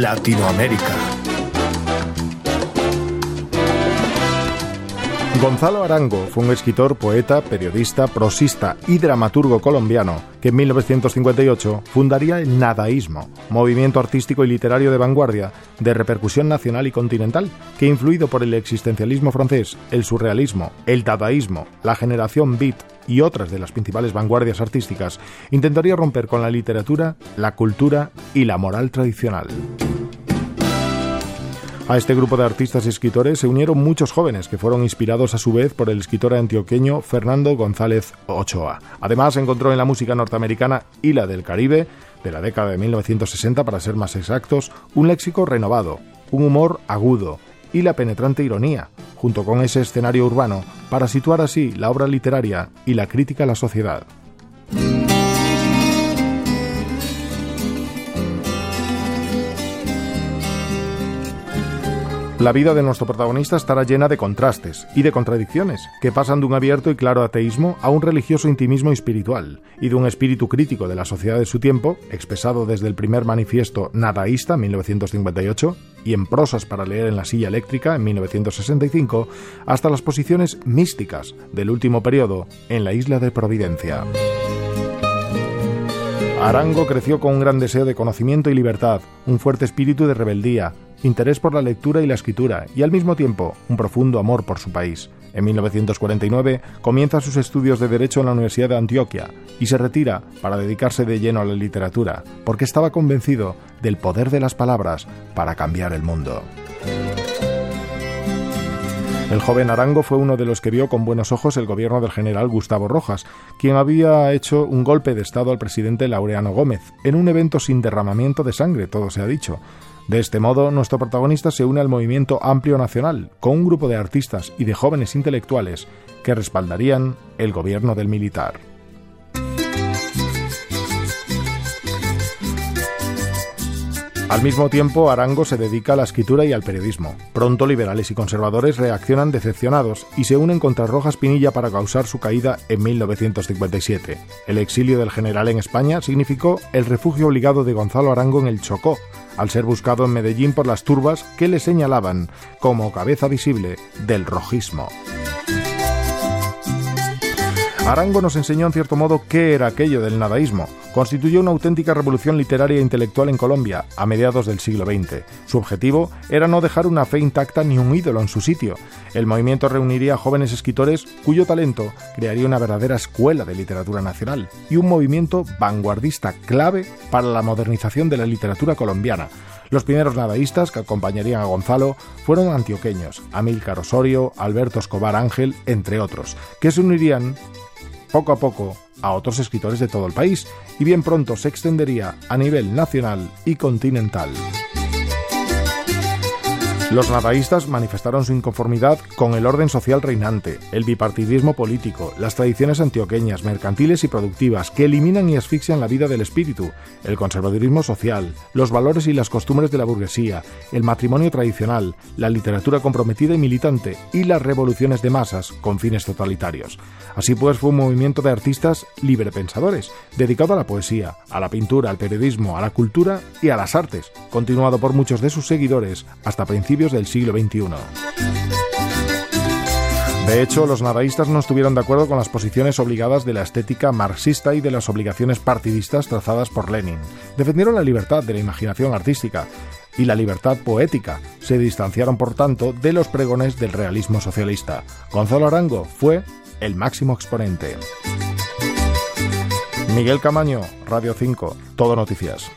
Latinoamérica. Gonzalo Arango fue un escritor, poeta, periodista, prosista y dramaturgo colombiano que en 1958 fundaría el nadaísmo, movimiento artístico y literario de vanguardia de repercusión nacional y continental, que influido por el existencialismo francés, el surrealismo, el dadaísmo, la generación beat y otras de las principales vanguardias artísticas, intentaría romper con la literatura, la cultura y la moral tradicional. A este grupo de artistas y escritores se unieron muchos jóvenes que fueron inspirados a su vez por el escritor antioqueño Fernando González Ochoa. Además, encontró en la música norteamericana y la del Caribe, de la década de 1960 para ser más exactos, un léxico renovado, un humor agudo y la penetrante ironía, junto con ese escenario urbano, para situar así la obra literaria y la crítica a la sociedad. La vida de nuestro protagonista estará llena de contrastes y de contradicciones, que pasan de un abierto y claro ateísmo a un religioso intimismo espiritual, y de un espíritu crítico de la sociedad de su tiempo, expresado desde el primer manifiesto nadaísta en 1958 y en prosas para leer en la silla eléctrica en 1965, hasta las posiciones místicas del último periodo en la isla de Providencia. Arango creció con un gran deseo de conocimiento y libertad, un fuerte espíritu de rebeldía, interés por la lectura y la escritura y al mismo tiempo un profundo amor por su país. En 1949 comienza sus estudios de Derecho en la Universidad de Antioquia y se retira para dedicarse de lleno a la literatura, porque estaba convencido del poder de las palabras para cambiar el mundo. El joven Arango fue uno de los que vio con buenos ojos el gobierno del general Gustavo Rojas, quien había hecho un golpe de Estado al presidente Laureano Gómez, en un evento sin derramamiento de sangre, todo se ha dicho. De este modo, nuestro protagonista se une al movimiento amplio nacional, con un grupo de artistas y de jóvenes intelectuales que respaldarían el gobierno del militar. Al mismo tiempo, Arango se dedica a la escritura y al periodismo. Pronto liberales y conservadores reaccionan decepcionados y se unen contra Rojas Pinilla para causar su caída en 1957. El exilio del general en España significó el refugio obligado de Gonzalo Arango en el Chocó, al ser buscado en Medellín por las turbas que le señalaban como cabeza visible del rojismo. Arango nos enseñó en cierto modo qué era aquello del nadaísmo. Constituyó una auténtica revolución literaria e intelectual en Colombia a mediados del siglo XX. Su objetivo era no dejar una fe intacta ni un ídolo en su sitio. El movimiento reuniría jóvenes escritores cuyo talento crearía una verdadera escuela de literatura nacional y un movimiento vanguardista clave para la modernización de la literatura colombiana. Los primeros nadaístas que acompañarían a Gonzalo fueron antioqueños, Amílcar Osorio, Alberto Escobar Ángel, entre otros, que se unirían poco a poco a otros escritores de todo el país y bien pronto se extendería a nivel nacional y continental. Los nadaístas manifestaron su inconformidad con el orden social reinante, el bipartidismo político, las tradiciones antioqueñas, mercantiles y productivas que eliminan y asfixian la vida del espíritu, el conservadurismo social, los valores y las costumbres de la burguesía, el matrimonio tradicional, la literatura comprometida y militante y las revoluciones de masas con fines totalitarios. Así pues, fue un movimiento de artistas librepensadores, dedicado a la poesía, a la pintura, al periodismo, a la cultura y a las artes, continuado por muchos de sus seguidores hasta del siglo XXI. De hecho, los nadaístas no estuvieron de acuerdo con las posiciones obligadas de la estética marxista y de las obligaciones partidistas trazadas por Lenin. Defendieron la libertad de la imaginación artística y la libertad poética. Se distanciaron, por tanto, de los pregones del realismo socialista. Gonzalo Arango fue el máximo exponente. Miguel Camaño, Radio 5, Todo Noticias.